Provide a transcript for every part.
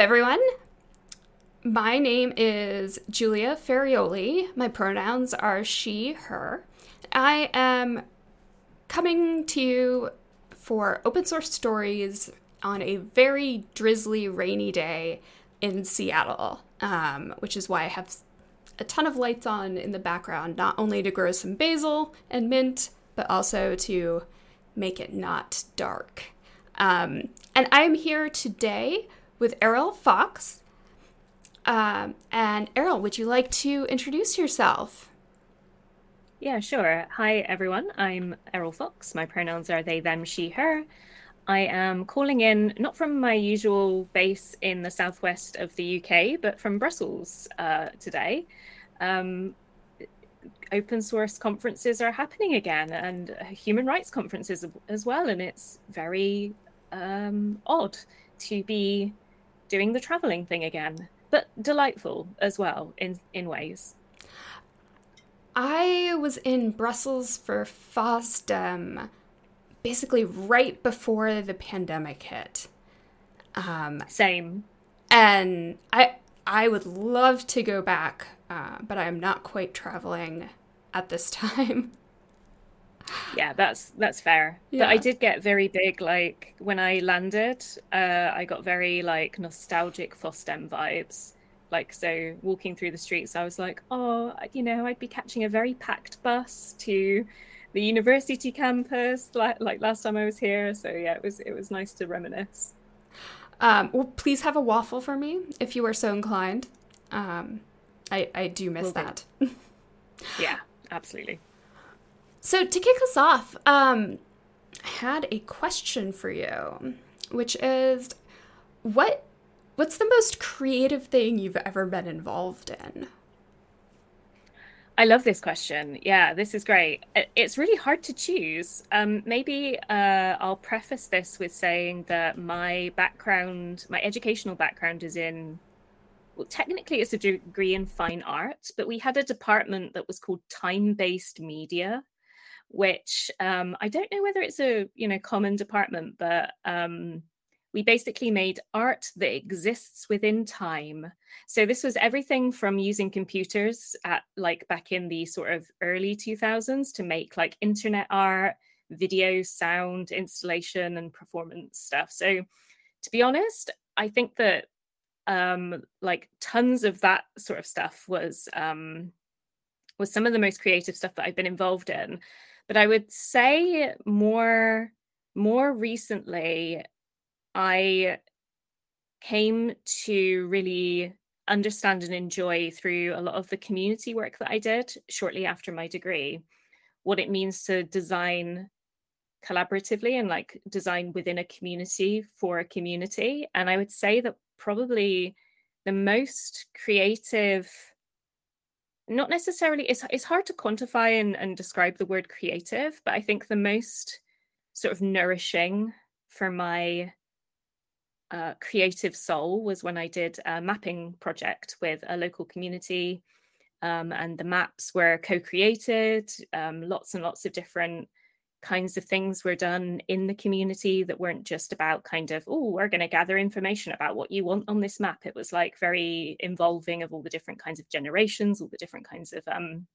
everyone. My name is Julia Ferrioli. My pronouns are she, her. I am coming to you for open source stories on a very drizzly, rainy day in Seattle, um, which is why I have a ton of lights on in the background, not only to grow some basil and mint, but also to make it not dark. Um, and I'm here today with Eriol Fox. Um, and Eriol, would you like to introduce yourself? Yeah, sure. Hi, everyone. I'm Eriol Fox. My pronouns are they, them, she, her. I am calling in not from my usual base in the southwest of the UK, but from Brussels uh, today. Um, open source conferences are happening again and human rights conferences as well. And it's very um, odd to be doing the traveling thing again, but delightful as well in in ways. I was in Brussels for FOSDEM basically right before the pandemic hit. Um, Same. And I I would love to go back, uh, but I am not quite traveling at this time yeah that's that's fair. Yeah. but i did get very big like when i landed uh i got very like nostalgic fosdem vibes. Like so walking through the streets i was like oh you know i'd be catching a very packed bus to the university campus like, like last time i was here. So yeah it was it was nice to reminisce. Um well please have a waffle for me if you are so inclined. Um i i do miss that. Yeah absolutely so to kick us off, um, I had a question for you, which is what what's the most creative thing you've ever been involved in? I love this question. Yeah, this is great. It's really hard to choose. Um, maybe uh, I'll preface this with saying that my background, my educational background is in, well, technically it's a degree in fine art, but we had a department that was called time based media which um, I don't know whether it's a you know common department, but um, we basically made art that exists within time. So this was everything from using computers at like back in the sort of early 2000s to make like internet art, video, sound, installation, and performance stuff. So to be honest, I think that um like tons of that sort of stuff was um was some of the most creative stuff that I've been involved in. But I would say more more recently, I came to really understand and enjoy through a lot of the community work that I did shortly after my degree what it means to design collaboratively and like design within a community for a community. And I would say that probably the most creative not necessarily it's it's hard to quantify and, and describe the word creative but i think the most sort of nourishing for my uh, creative soul was when i did a mapping project with a local community. Um, and the maps were co-created um, lots and lots of different kinds of things were done in the community that weren't just about kind of oh we're going to gather information about what you want on this map. It was like very involving of all the different kinds of generations all the different kinds of um,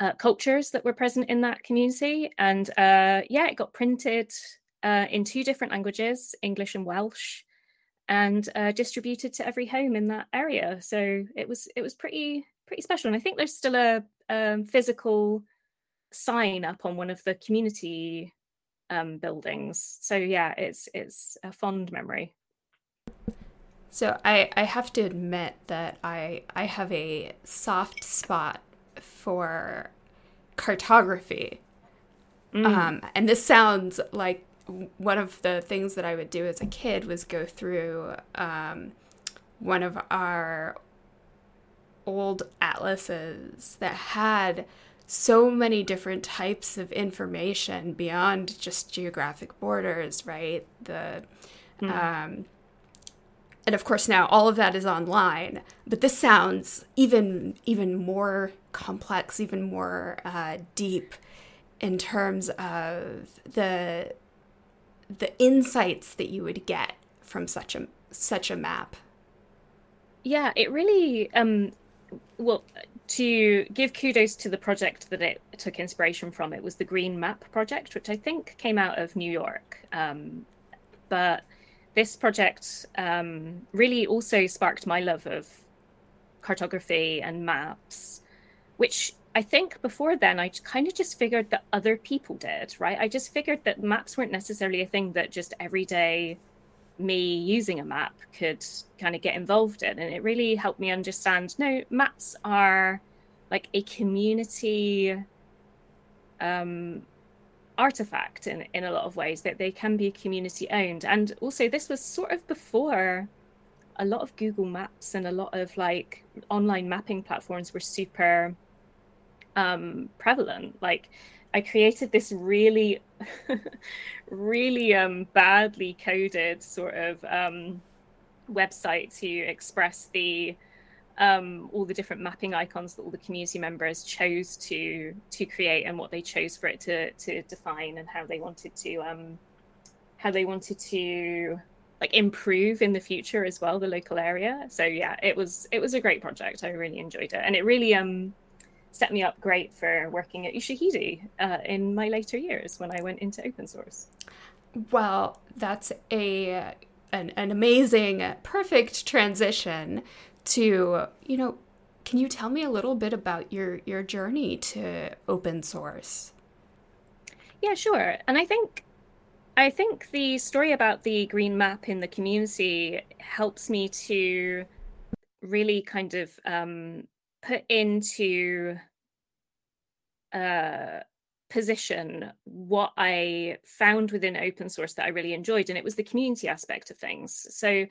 uh, cultures that were present in that community. And uh, yeah it got printed uh, in two different languages english and welsh and uh, distributed to every home in that area. So it was it was pretty pretty special. And i think there's still a um, physical sign up on one of the community um, buildings. So yeah, it's it's a fond memory. So I I have to admit that I I have a soft spot for cartography. Mm. Um, and this sounds like one of the things that I would do as a kid was go through um, one of our old atlases that had so many different types of information beyond just geographic borders, right? The mm. um, and of course now all of that is online. But this sounds even even more complex, even more uh, deep in terms of the the insights that you would get from such a such a map? Yeah, it really um well to give kudos to the project that it took inspiration from. It was the green map project which i think came out of new york. Um, but this project um, really also sparked my love of cartography and maps which i think before then i kind of just figured that other people did right? I just figured that maps weren't necessarily a thing that just everyday me using a map could kind of get involved in. And it really helped me understand no, maps are like a community um, artifact in, in a lot of ways, that they can be community owned. And also, this was sort of before a lot of Google Maps and a lot of like online mapping platforms were super um, prevalent. Like, I created this really, really um, badly coded sort of um, website to express the um, all the different mapping icons that all the community members chose to to create and what they chose for it to to define and how they wanted to um, how they wanted to like improve in the future as well the local area. So yeah, it was it was a great project. I really enjoyed it, and it really um set me up great for working at Ushahidi uh, in my later years when I went into open source. Well, that's a an, an amazing, perfect transition to you know. Can you tell me a little bit about your your journey to open source? Yeah, sure. And I think I think the story about the green map in the community helps me to really kind of um, put into uh, position what I found within open source that I really enjoyed, and it was the community aspect of things. So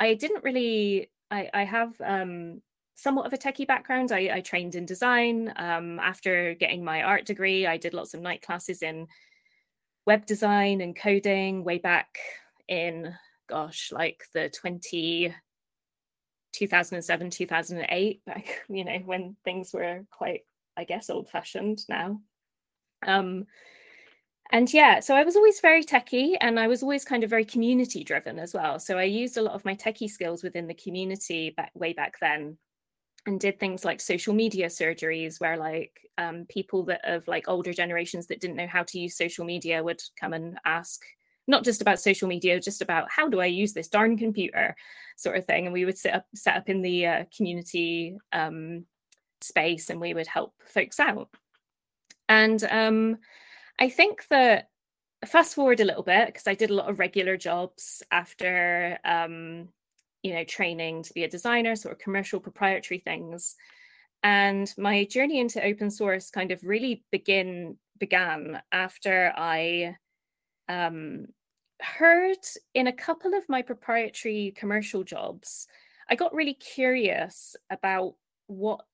I didn't really, I, I have um, somewhat of a techie background. I, I trained in design. Um, after getting my art degree, I did lots of night classes in web design and coding way back in, gosh, like the 20, 2007 2008 back you know when things were quite i guess old fashioned now. Um and yeah so i was always very techie and i was always kind of very community driven as well. So i used a lot of my techie skills within the community back way back then and did things like social media surgeries where like um, people that of like older generations that didn't know how to use social media would come and ask not just about social media, just about how do I use this darn computer, sort of thing. And we would set up set up in the uh, community um, space, and we would help folks out. And um, I think that fast forward a little bit because I did a lot of regular jobs after um, you know training to be a designer, sort of commercial proprietary things. And my journey into open source kind of really begin began after I um, heard in a couple of my proprietary commercial jobs, I got really curious about what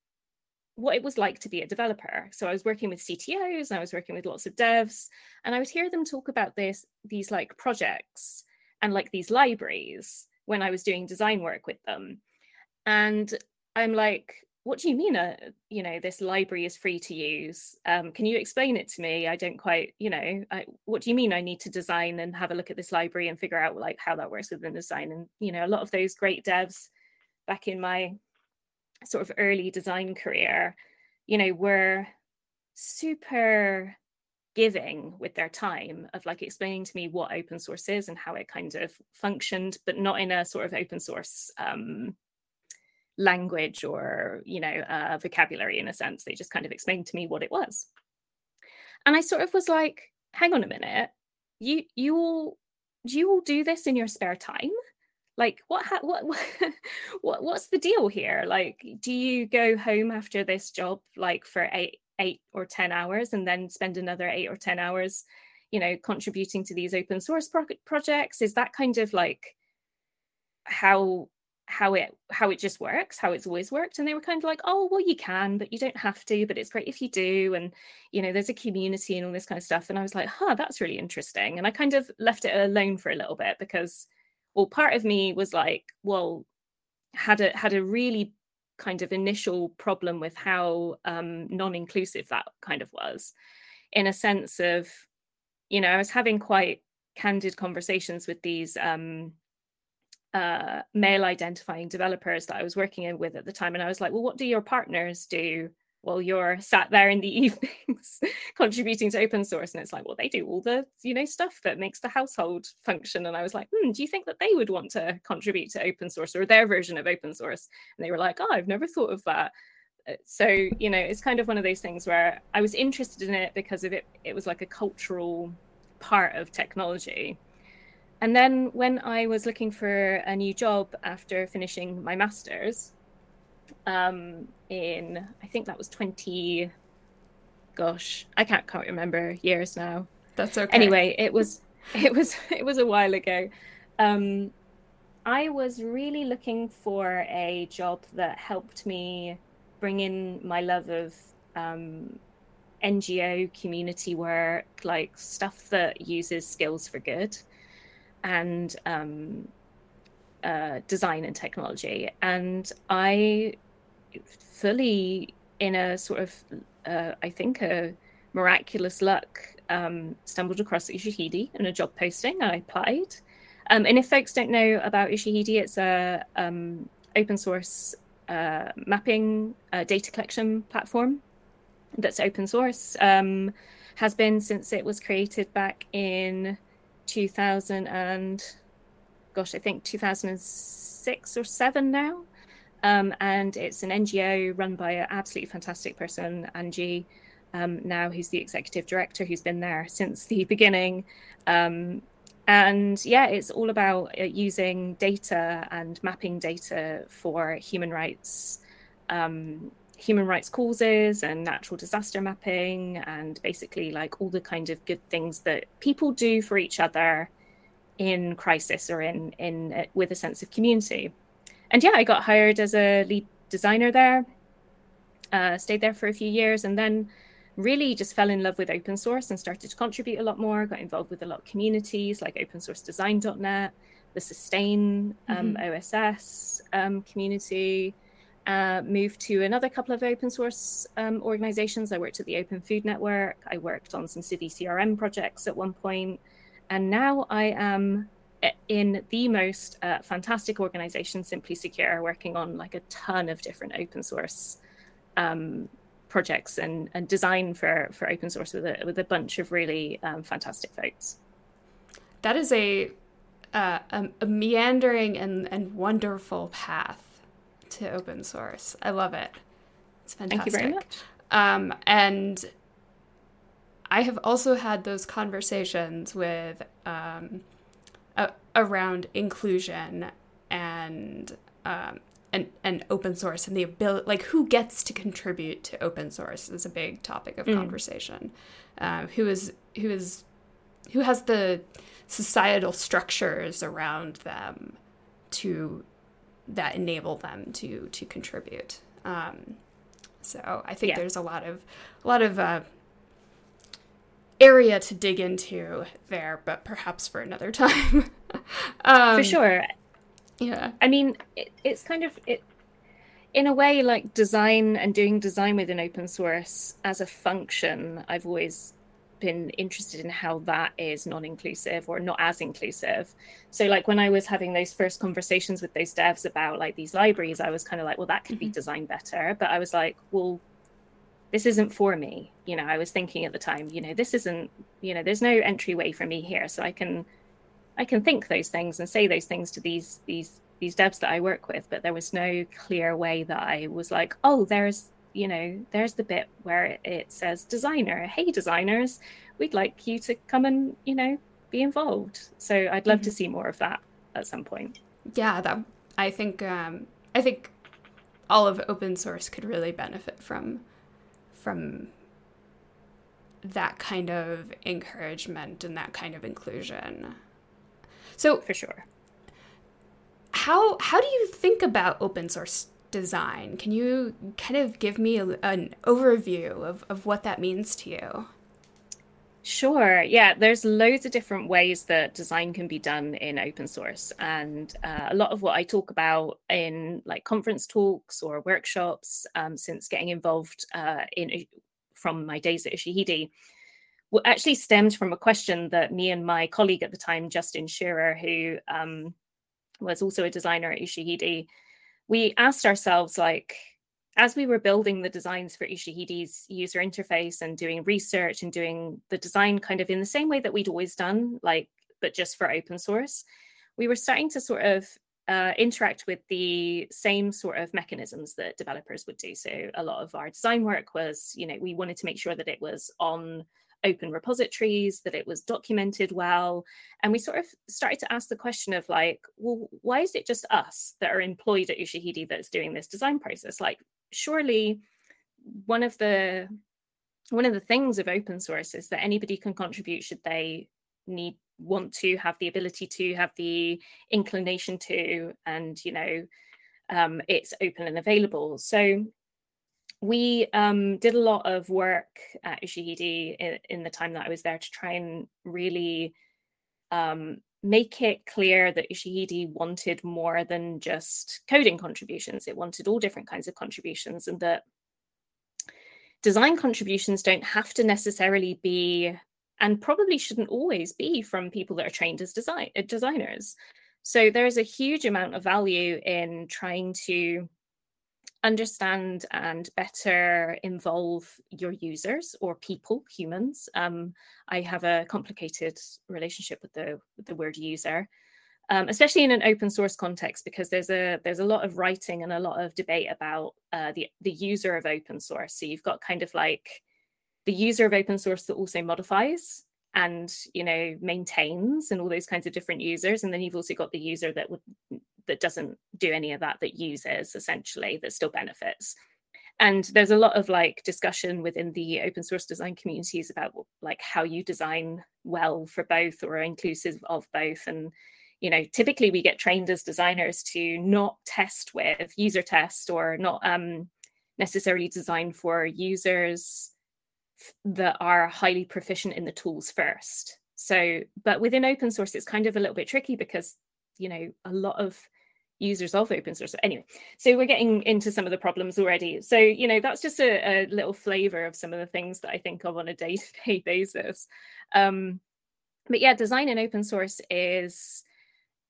what it was like to be a developer. So I was working with CTOs, and I was working with lots of devs, and I would hear them talk about this these like projects and like these libraries when I was doing design work with them. And I'm like, what do you mean uh, you know this library is free to use? Um, can you explain it to me? I don't quite you know I, what do you mean i need to design and have a look at this library and figure out like how that works within design? And you know a lot of those great devs back in my sort of early design career you know were super giving with their time of like explaining to me what open source is and how it kind of functioned but not in a sort of open source um, language or you know uh, vocabulary in a sense. They just kind of explained to me what it was. And i sort of was like hang on a minute. You you all do you all do this in your spare time? Like what ha- what what what's the deal here? Like do you go home after this job like for eight eight or ten hours and then spend another eight or ten hours you know contributing to these open source pro- projects? Is that kind of like how how it how it just works how it's always worked and they were kind of like oh well you can but you don't have to but it's great if you do and you know there's a community and all this kind of stuff and i was like huh that's really interesting and i kind of left it alone for a little bit because well part of me was like well had a had a really kind of initial problem with how um, non-inclusive that kind of was in a sense of you know i was having quite candid conversations with these um, uh, male identifying developers that I was working with at the time. And I was like, well, what do your partners do while you're sat there in the evenings contributing to open source? And it's like, well, they do all the, you know, stuff that makes the household function. And I was like, hmm, do you think that they would want to contribute to open source or their version of open source? And they were like, oh, I've never thought of that. Uh, so, you know, it's kind of one of those things where I was interested in it because of it, it was like a cultural part of technology and then when I was looking for a new job after finishing my master's, um, in I think that was 20, gosh, I can't can't remember years now. That's okay. Anyway, it was it was it was a while ago. Um, I was really looking for a job that helped me bring in my love of um, NGO community work, like stuff that uses skills for good and um, uh, design and technology. And I fully, in a sort of, uh, I think, a miraculous luck, um, stumbled across Ushahidi in a job posting. I applied. Um, and if folks don't know about Ushahidi, it's a um, open source uh, mapping uh, data collection platform that's open source. Um, has been since it was created back in 2000 and gosh, I think 2006 or seven now. Um, and it's an NGO run by an absolutely fantastic person, Angie. Um, now who's the executive director, who's been there since the beginning. Um, and yeah, it's all about uh, using data and mapping data for human rights um, human rights causes and natural disaster mapping and basically like all the kind of good things that people do for each other in crisis or in in uh, with a sense of community. And yeah i got hired as a lead designer there uh, stayed there for a few years and then really just fell in love with open source and started to contribute a lot more. Got involved with a lot of communities like open source design.net the sustain um, mm-hmm. oss um, community uh, moved to another couple of open source um, organizations. I worked at the Open Food Network. I worked on some CiviCRM projects at one point, and now I am in the most uh, fantastic organization, Simply Secure, working on like a ton of different open source um, projects and, and design for for open source with a with a bunch of really um, fantastic folks. That is a, uh, a, a meandering and, and wonderful path to open source. I love it. It's fantastic. Thank you very much. Um, and I have also had those conversations with um, around inclusion and um, and and open source and the ability, like who gets to contribute to open source is a big topic of mm. conversation. Um, who is who is who has the societal structures around them to that enable them to to contribute. Um, so I think yeah. there's a lot of a lot of uh, area to dig into there, but perhaps for another time. um, for sure. Yeah. I mean, it, it's kind of it in a way like design and doing design within open source as a function. I've always been interested in how that is non-inclusive or not as inclusive. So like when i was having those first conversations with those devs about like these libraries i was kind of like well that could mm-hmm. be designed better. But i was like well this isn't for me. You know i was thinking at the time you know this isn't you know there's no entryway for me here so i can i can think those things and say those things to these these these devs that i work with. But there was no clear way that i was like oh there's you know, there's the bit where it says designer, hey designers, we'd like you to come and, you know, be involved. So I'd love mm-hmm. to see more of that at some point. Yeah, that I think um I think all of open source could really benefit from from that kind of encouragement and that kind of inclusion. So for sure. How how do you think about open source design. Can you kind of give me a, an overview of, of what that means to you? Sure. Yeah, there's loads of different ways that design can be done in open source, and uh, a lot of what I talk about in like conference talks or workshops, um, since getting involved uh, in from my days at Ushahidi, actually stemmed from a question that me and my colleague at the time, Justin Shearer, who um, was also a designer at Ushahidi, we asked ourselves, like, as we were building the designs for Ushahidi's user interface and doing research and doing the design kind of in the same way that we'd always done, like, but just for open source, we were starting to sort of uh, interact with the same sort of mechanisms that developers would do. So a lot of our design work was, you know, we wanted to make sure that it was on open repositories, that it was documented well. And we sort of started to ask the question of like, well, why is it just us that are employed at Ushahidi that's doing this design process? Like, surely one of the one of the things of open source is that anybody can contribute should they need want to have the ability to have the inclination to and you know um, it's open and available so we um, did a lot of work at Ushahidi in, in, the time that I was there to try and really um, make it clear that Ushahidi wanted more than just coding contributions. It wanted all different kinds of contributions, and that design contributions don't have to necessarily be, and probably shouldn't always be, from people that are trained as design designers. So there is a huge amount of value in trying to understand and better involve your users or people, humans. Um, I have a complicated relationship with the with the word user, um, especially in an open source context, because there's a there's a lot of writing and a lot of debate about uh, the the user of open source. So you've got kind of like the user of open source that also modifies and you know maintains and all those kinds of different users and then you've also got the user that would that doesn't do any of that that uses essentially that still benefits. And there's a lot of like discussion within the open source design communities about like how you design well for both or inclusive of both. And you know typically we get trained as designers to not test with user test or not um, necessarily design for users that are highly proficient in the tools first. So but within open source it's kind of a little bit tricky because you know a lot of users of open source. Anyway, so we're getting into some of the problems already. So, you know, that's just a, a little flavor of some of the things that I think of on a day to day basis. Um, but yeah, design in open source is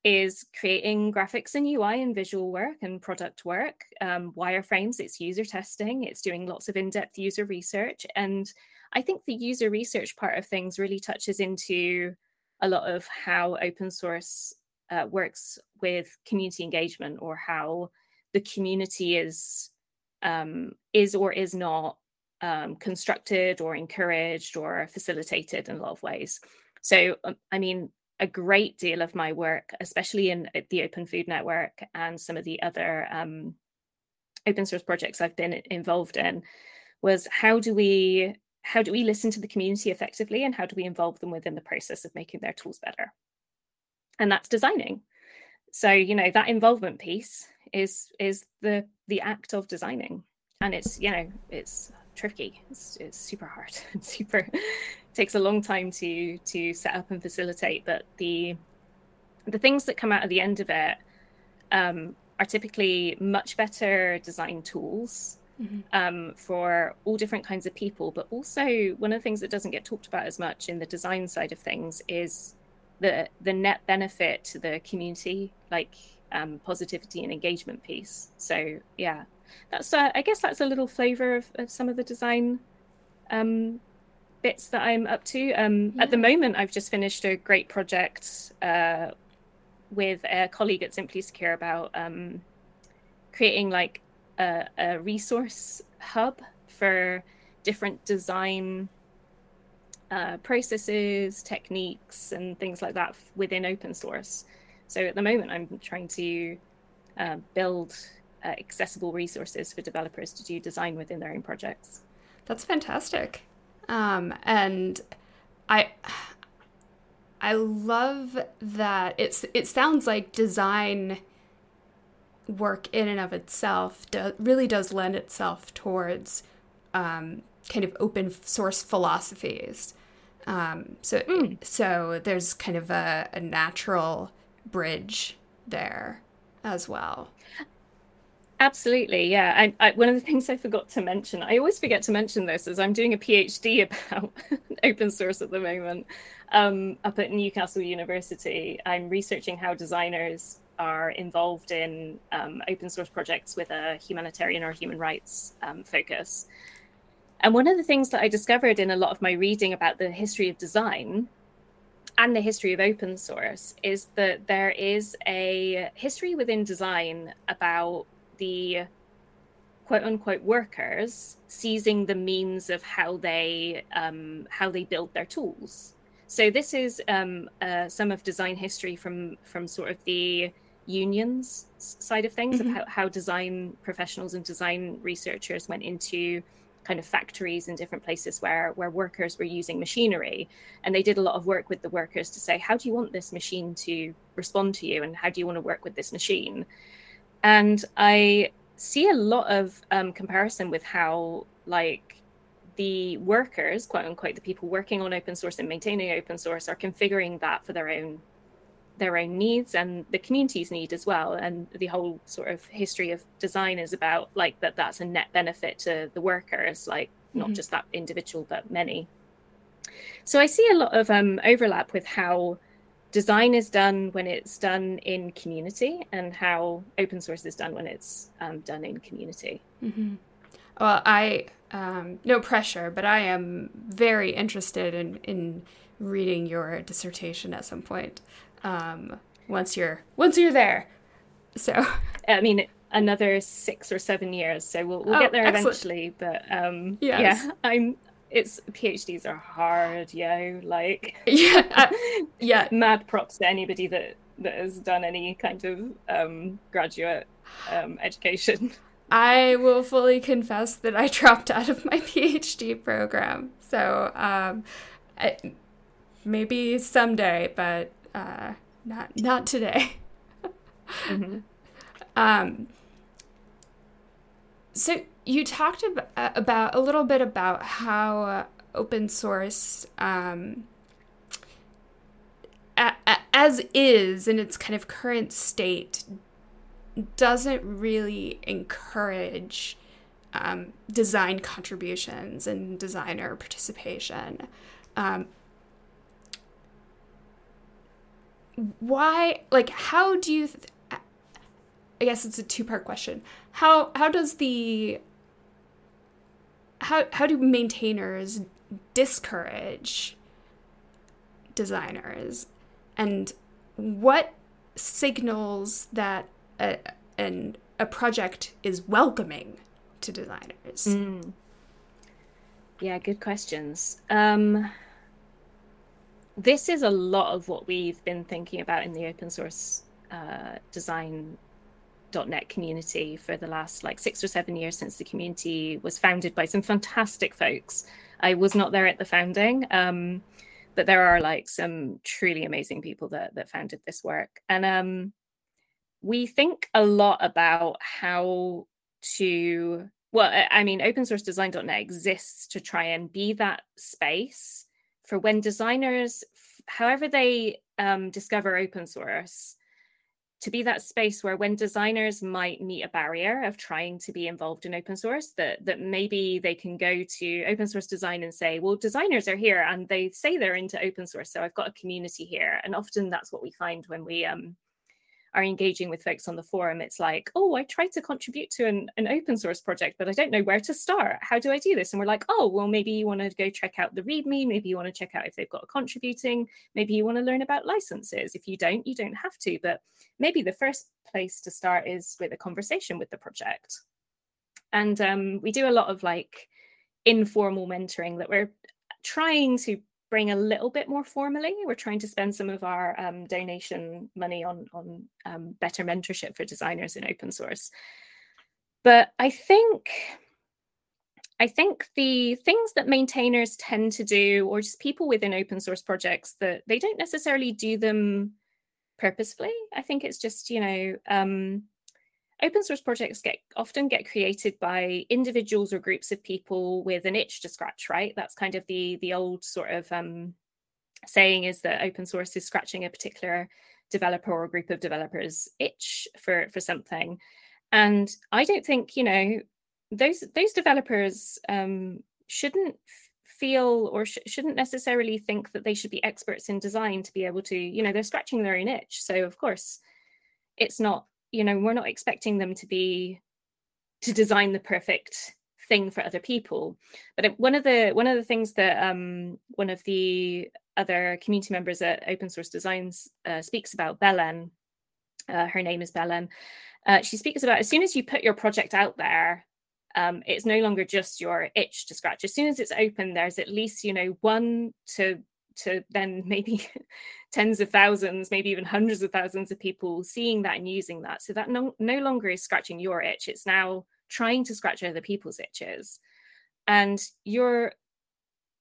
is creating graphics and UI and visual work and product work, um, wireframes, it's user testing, it's doing lots of in depth user research. And I think the user research part of things really touches into a lot of how open source uh, works with community engagement or how the community is um, is or is not um, constructed or encouraged or facilitated in a lot of ways. So, um, I mean, a great deal of my work, especially in uh, the Open Food Network and some of the other um, open source projects I've been involved in, was how do we how do we listen to the community effectively and how do we involve them within the process of making their tools better? And that's designing. So you know that involvement piece is is the the act of designing. And it's you know it's tricky. It's, it's super hard it's super it takes a long time to to set up and facilitate. But the the things that come out of the end of it um, are typically much better design tools mm-hmm. um, for all different kinds of people. But also one of the things that doesn't get talked about as much in the design side of things is the the net benefit to the community, like um, positivity and engagement piece. So yeah, that's uh, I guess that's a little flavor of, of some of the design um, bits that I'm up to. Um, yeah. At the moment, I've just finished a great project uh, with a colleague at Simply Secure about um, creating like a, a resource hub for different design uh, processes, techniques, and things like that within open source. So at the moment, I'm trying to uh, build uh, accessible resources for developers to do design within their own projects. That's fantastic, um, and I I love that it's it sounds like design work in and of itself do, really does lend itself towards um, kind of open source philosophies um, so mm. so there's kind of a, a natural bridge there as well. Absolutely, yeah. And I, one of the things I forgot to mention, I always forget to mention this, is I'm doing a PhD about open source at the moment um, up at Newcastle University. I'm researching how designers are involved in um, open source projects with a humanitarian or human rights um, focus. And one of the things that I discovered in a lot of my reading about the history of design and the history of open source is that there is a history within design about the quote unquote workers seizing the means of how they um, how they build their tools. So this is um, uh, some of design history from from sort of the unions side of things mm-hmm. of how, how design professionals and design researchers went into kind of factories in different places where where workers were using machinery. And they did a lot of work with the workers to say how do you want this machine to respond to you? And how do you want to work with this machine? And i see a lot of um, comparison with how like the workers quote unquote the people working on open source and maintaining open source are configuring that for their own their own needs and the community's need as well. And the whole sort of history of design is about like that that's a net benefit to the workers like not mm-hmm. just that individual but many. So i see a lot of um, overlap with how design is done when it's done in community and how open source is done when it's um, done in community. Mm-hmm. well i um, no pressure but i am very interested in in reading your dissertation at some point um, once you're once you're there. So I mean another six or seven years, so we'll we'll oh, get there excellent. eventually. But um, yes. yeah, I'm. It's PhDs are hard, yo. Like yeah, uh, yeah. Mad props to anybody that that has done any kind of um, graduate um, education. I will fully confess that I dropped out of my PhD program. So um, I, maybe someday, but uh, not not today. mm-hmm. um, so you talked about, about a little bit about how uh, open source um, a, a, as is in its kind of current state doesn't really encourage um, design contributions and designer participation. Um, why like how do you th- I guess it's a two-part question. How how does the how how do maintainers discourage designers and what signals that a, an, a project is welcoming to designers? Mm. Yeah, good questions. Um, this is a lot of what we've been thinking about in the open source uh, design.net community for the last like six or seven years since the community was founded by some fantastic folks. I was not there at the founding, um, but there are like some truly amazing people that that founded this work, and um, we think a lot about how to. Well, I mean, open source design.net exists to try and be that space for when designers, however they um, discover open source, to be that space where when designers might meet a barrier of trying to be involved in open source that that maybe they can go to open source design and say well designers are here and they say they're into open source so i've got a community here. And often that's what we find when we um, are engaging with folks on the forum, it's like, oh, I tried to contribute to an, an open source project, but I don't know where to start. How do I do this? And we're like, oh, well, maybe you want to go check out the README. Maybe you want to check out if they've got a contributing. Maybe you want to learn about licenses. If you don't, you don't have to. But maybe the first place to start is with a conversation with the project. And um, we do a lot of like informal mentoring that we're trying to bring a little bit more formally. We're trying to spend some of our um, donation money on on um, better mentorship for designers in open source. But I think I think the things that maintainers tend to do, or just people within open source projects, that they don't necessarily do them purposefully. I think it's just you know um, open source projects get often get created by individuals or groups of people with an itch to scratch right? That's kind of the the old sort of um, saying is that open source is scratching a particular developer or group of developers itch for for something. And i don't think you know those those developers um, shouldn't feel or sh- shouldn't necessarily think that they should be experts in design to be able to you know they're scratching their own itch. So of course it's not you know we're not expecting them to be to design the perfect thing for other people. But one of the one of the things that um one of the other community members at open source designs uh, speaks about belen uh, her name is belen uh, she speaks about as soon as you put your project out there um, it's no longer just your itch to scratch. As soon as it's open there's at least you know one to to then maybe tens of thousands, maybe even hundreds of thousands of people seeing that and using that. So that no, no longer is scratching your itch, it's now trying to scratch other people's itches. And you're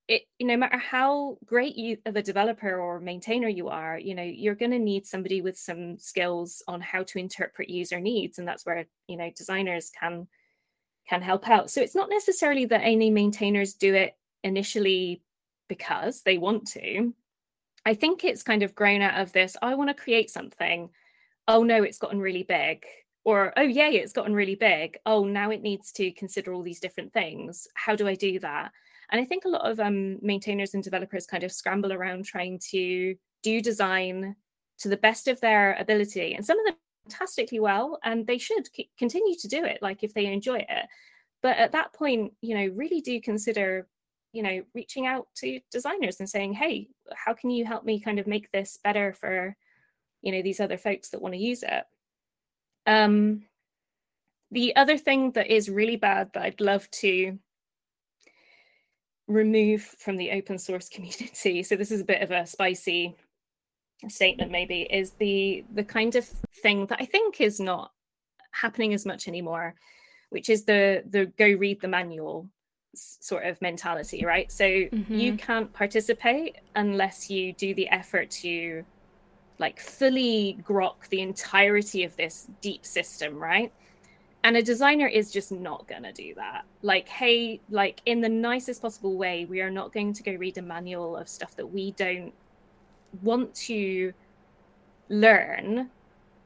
it no matter how great you of a developer or maintainer you are, you know, you're going to need somebody with some skills on how to interpret user needs. And that's where, you know, designers can can help out. So it's not necessarily that any maintainers do it initially because they want to. I think it's kind of grown out of this I want to create something. Oh no, it's gotten really big. Or, oh, yay, it's gotten really big. Oh, now it needs to consider all these different things. How do I do that? And I think a lot of um, maintainers and developers kind of scramble around trying to do design to the best of their ability. And some of them fantastically well, and they should c- continue to do it, like if they enjoy it. But at that point, you know, really do consider you know reaching out to designers and saying hey how can you help me kind of make this better for you know these other folks that want to use it? Um the other thing that is really bad that i'd love to remove from the open source community so this is a bit of a spicy statement maybe is the the kind of thing that i think is not happening as much anymore which is the the go read the manual sort of mentality, right? So mm-hmm. you can't participate unless you do the effort to like fully grok the entirety of this deep system, right? And a designer is just not going to do that. Like, hey, like in the nicest possible way, we are not going to go read a manual of stuff that we don't want to learn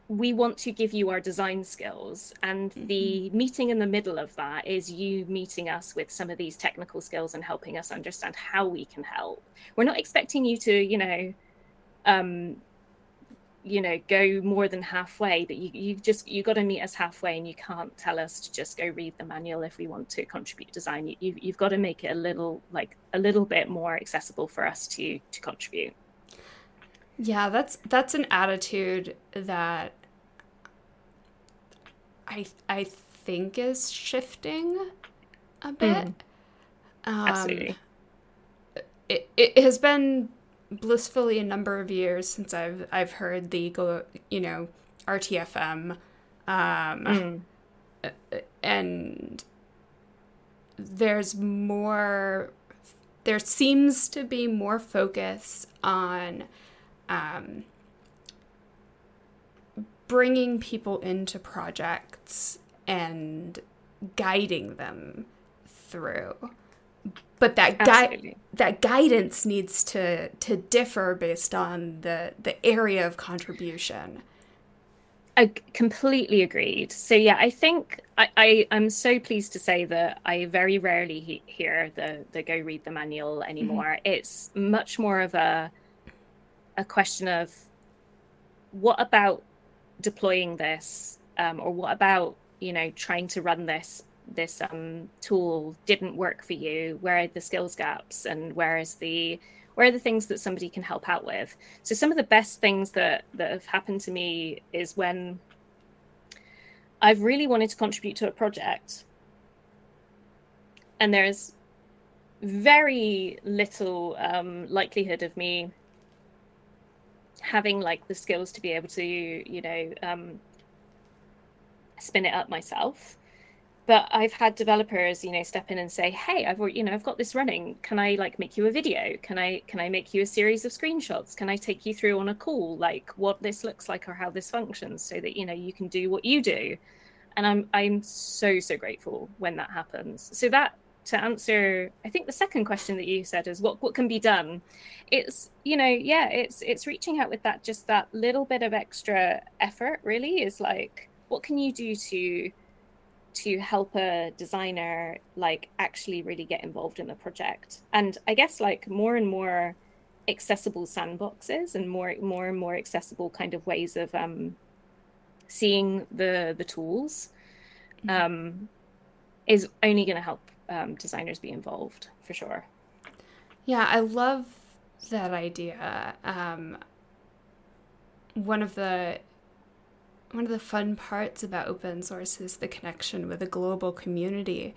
we want to give you our design skills and mm-hmm. the meeting in the middle of that is you meeting us with some of these technical skills and helping us understand how we can help. We're not expecting you to you know um you know go more than halfway but you you just you got to meet us halfway and you can't tell us to just go read the manual if we want to contribute design. You, you've, you've got to make it a little like a little bit more accessible for us to to contribute yeah, that's that's an attitude that I I think is shifting a bit. Mm. Um, Absolutely. It, it has been blissfully a number of years since I've I've heard the go you know RTFM, um, mm. and there's more. There seems to be more focus on um, bringing people into projects and guiding them through but that gui- that guidance needs to to differ based on the the area of contribution I completely agreed. So yeah, I think I, I am so pleased to say that I very rarely he- hear the the go read the manual anymore. Mm-hmm. It's much more of a a question of what about deploying this um, or what about you know trying to run this this um, tool didn't work for you? Where are the skills gaps? And where is the where are the things that somebody can help out with? So some of the best things that that have happened to me is when i've really wanted to contribute to a project. And there's very little um, likelihood of me having like the skills to be able to you know um, spin it up myself. But i've had developers you know step in and say hey i've you know i've got this running. Can i like make you a video? Can i can i make you a series of screenshots? Can i take you through on a call like what this looks like or how this functions so that you know you can do what you do? And i'm i'm so so grateful when that happens. So that to answer i think the second question that you said is what what can be done it's you know yeah it's it's reaching out with that just that little bit of extra effort really is like what can you do to to help a designer like actually really get involved in the project and i guess like more and more accessible sandboxes and more more and more accessible kind of ways of um seeing the the tools Mm-hmm. um, is only going to help um, designers be involved for sure. Yeah, I love that idea. Um, one of the one of the fun parts about open source is the connection with a global community,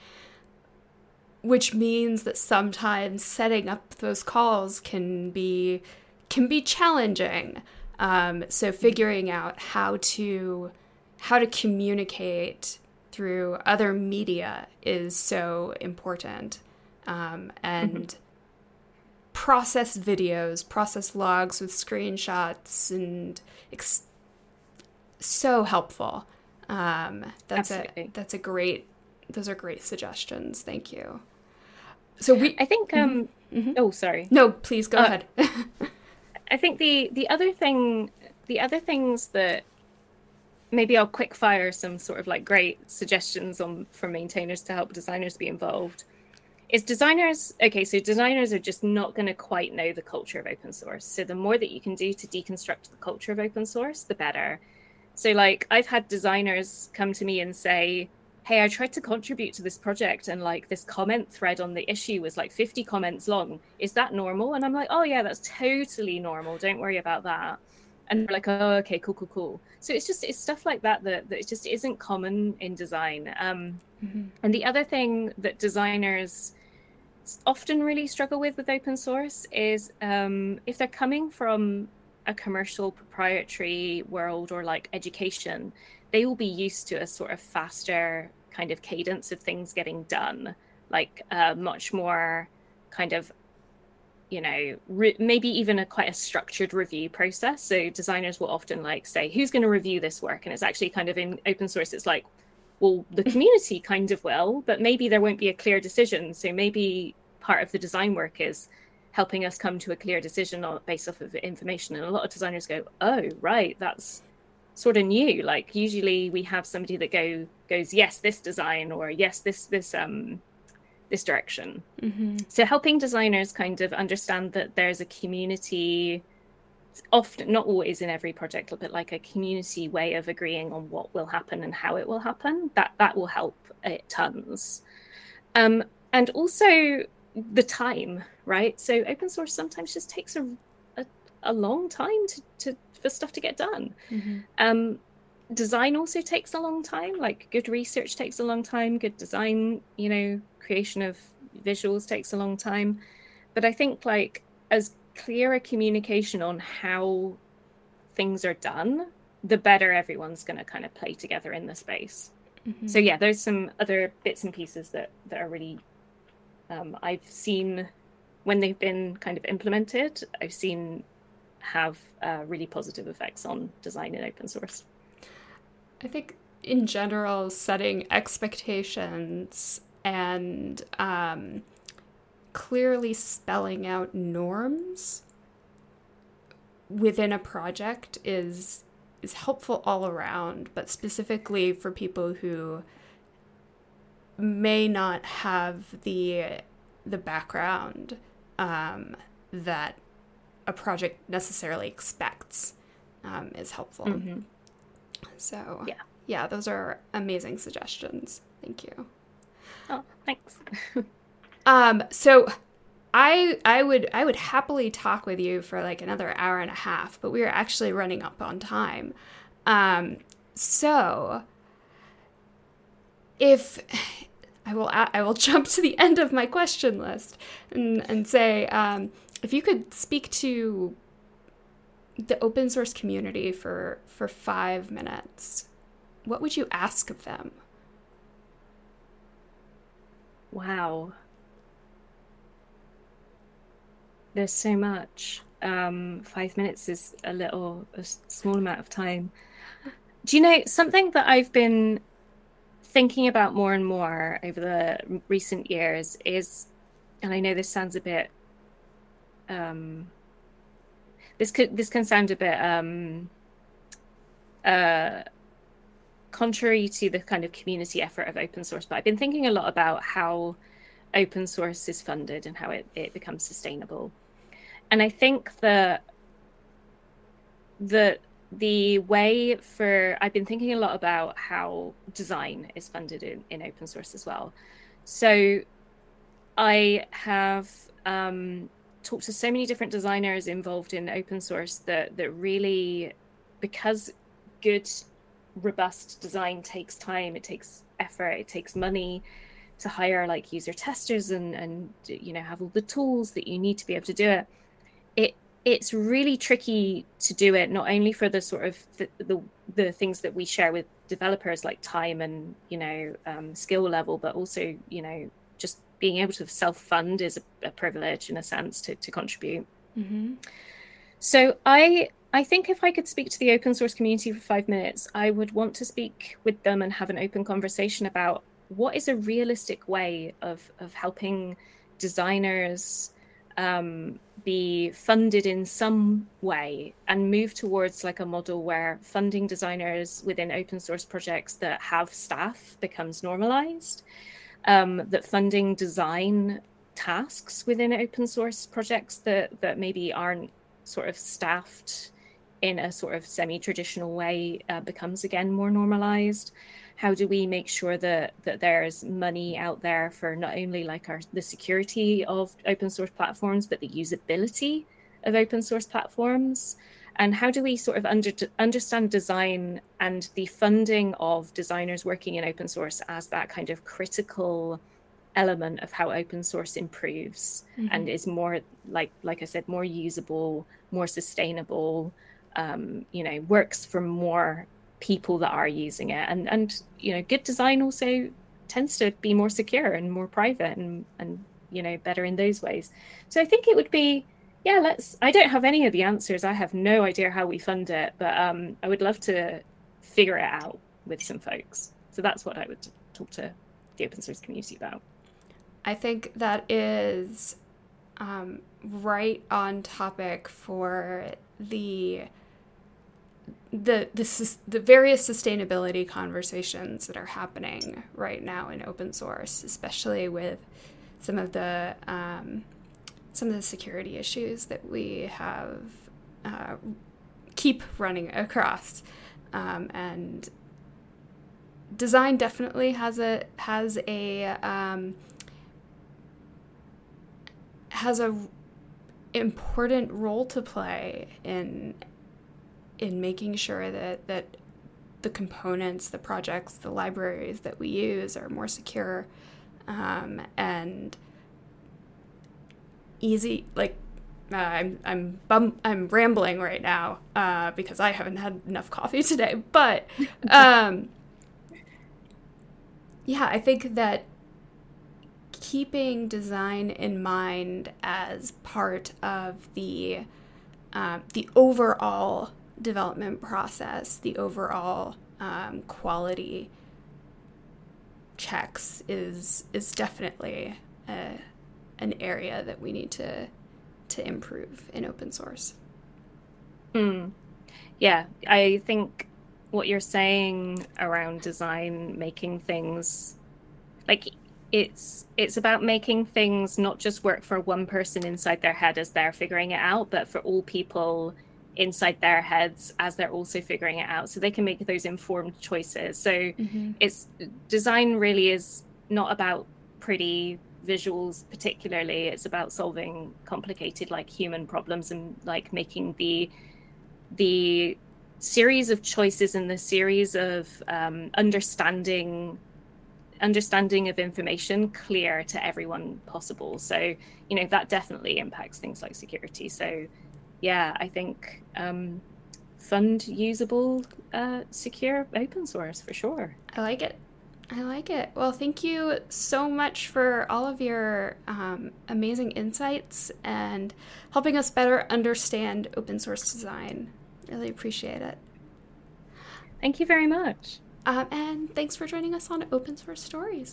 which means that sometimes setting up those calls can be can be challenging. Um, so figuring out how to how to communicate through other media is so important. Um, and mm-hmm. process videos, process logs with screenshots, and ex- so helpful. Um, that's Absolutely. a that's a great. Those are great suggestions. Thank you. So we, I think. Um, mm-hmm. Oh, sorry. No, please go uh, ahead. I think the the other thing, the other things that maybe I'll quick fire some sort of like great suggestions on for maintainers to help designers be involved. Is designers okay? So designers are just not going to quite know the culture of open source. So the more that you can do to deconstruct the culture of open source, the better. So like I've had designers come to me and say, "Hey, I tried to contribute to this project, and like this comment thread on the issue was like 50 comments long. Is that normal?" And I'm like, "Oh yeah, that's totally normal. Don't worry about that." And like, oh, okay, cool, cool, cool. So it's just it's stuff like that that, that it just isn't common in design. Um, mm-hmm. And the other thing that designers often really struggle with with open source is um, if they're coming from a commercial proprietary world or like education, they will be used to a sort of faster kind of cadence of things getting done, like uh, much more kind of you know re- maybe even a quite a structured review process. So designers will often like say who's going to review this work? And it's actually kind of in open source. It's like well the community kind of will but maybe there won't be a clear decision. So maybe part of the design work is helping us come to a clear decision on, based off of information. And a lot of designers go oh right that's sort of new. Like usually we have somebody that go goes yes this design or yes this this um this direction. Mm-hmm. So helping designers kind of understand that there's a community often not always in every project but like a community way of agreeing on what will happen and how it will happen that that will help it tons um, and also the time right so open source sometimes just takes a, a, a long time to, to for stuff to get done mm-hmm. um, design also takes a long time like good research takes a long time good design you know creation of visuals takes a long time. But I think like as clear a communication on how things are done, the better everyone's going to kind of play together in the space. Mm-hmm. So yeah, there's some other bits and pieces that that are really um, I've seen when they've been kind of implemented. I've seen have uh, really positive effects on design in open source. I think in general, setting expectations and um, clearly spelling out norms within a project is is helpful all around, but specifically for people who may not have the the background um, that a project necessarily expects um, is helpful. Mm-hmm. So yeah, yeah, those are amazing suggestions. Thank you. Oh, thanks. um, so I I would I would happily talk with you for like another hour and a half, but we are actually running up on time. Um, so if I will I will jump to the end of my question list and, and say um, if you could speak to the open source community for for five minutes, what would you ask of them? Wow. There's so much. Um, five minutes is a little, a small amount of time. Do you know something that I've been thinking about more and more over the recent years is, and I know this sounds a bit, um, this could this can sound a bit um, uh, contrary to the kind of community effort of open source, but I've been thinking a lot about how open source is funded and how it, it becomes sustainable. And I think that the the way for I've been thinking a lot about how design is funded in, in open source as well. So I have um, talked to so many different designers involved in open source that that really because good robust design takes time, it takes effort, it takes money to hire like user testers and and you know have all the tools that you need to be able to do it. It it's really tricky to do it not only for the sort of the the, the things that we share with developers like time and you know um, skill level, but also you know being able to self fund is a, a, privilege in a sense to to contribute. Mm-hmm. So I I think if I could speak to the open source community for five minutes, I would want to speak with them and have an open conversation about what is a realistic way of, of helping designers um, be funded in some way and move towards like a model where funding designers within open source projects that have staff becomes normalized, um, that funding design tasks within open source projects that, that maybe aren't sort of staffed in a sort of semi-traditional way uh, becomes again more normalized. How do we make sure that that there's money out there for not only like our the security of open source platforms but the usability of open source platforms and how do we sort of under, understand design and the funding of designers working in open source as that kind of critical element of how open source improves mm-hmm. and is more like like i said more usable more sustainable um, you know works for more people that are using it and and you know good design also tends to be more secure and more private and and you know better in those ways so i think it would be yeah let's i don't have any of the answers. I have no idea how we fund it but um i would love to figure it out with some folks. So that's what i would talk to the open source community about. I think that is um, right on topic for the the the the various sustainability conversations that are happening right now in open source, especially with some of the um, some of the security issues that we have uh, keep running across, um, and design definitely has a has a um, has a important role to play in in making sure that that the components, the projects, the libraries that we use are more secure. Um, and easy. Like uh, I'm I'm bum- I'm rambling right now uh, because I haven't had enough coffee today. But um, yeah, I think that keeping design in mind as part of the uh, the overall development process, the overall um, quality checks is is definitely a, an area that we need to to improve in open source. Mm. Yeah, I think what you're saying around design, making things like it's it's about making things not just work for one person inside their head as they're figuring it out, but for all people inside their heads as they're also figuring it out so they can make those informed choices so mm-hmm. it's design really is not about pretty visuals particularly it's about solving complicated like human problems and like making the the series of choices and the series of um, understanding understanding of information clear to everyone possible so you know that definitely impacts things like security so yeah, I think um, fund usable, uh, secure open source for sure. I like it. I like it. Well, thank you so much for all of your um, amazing insights and helping us better understand open source design. Really appreciate it. Thank you very much. Um, and thanks for joining us on Open Source Stories.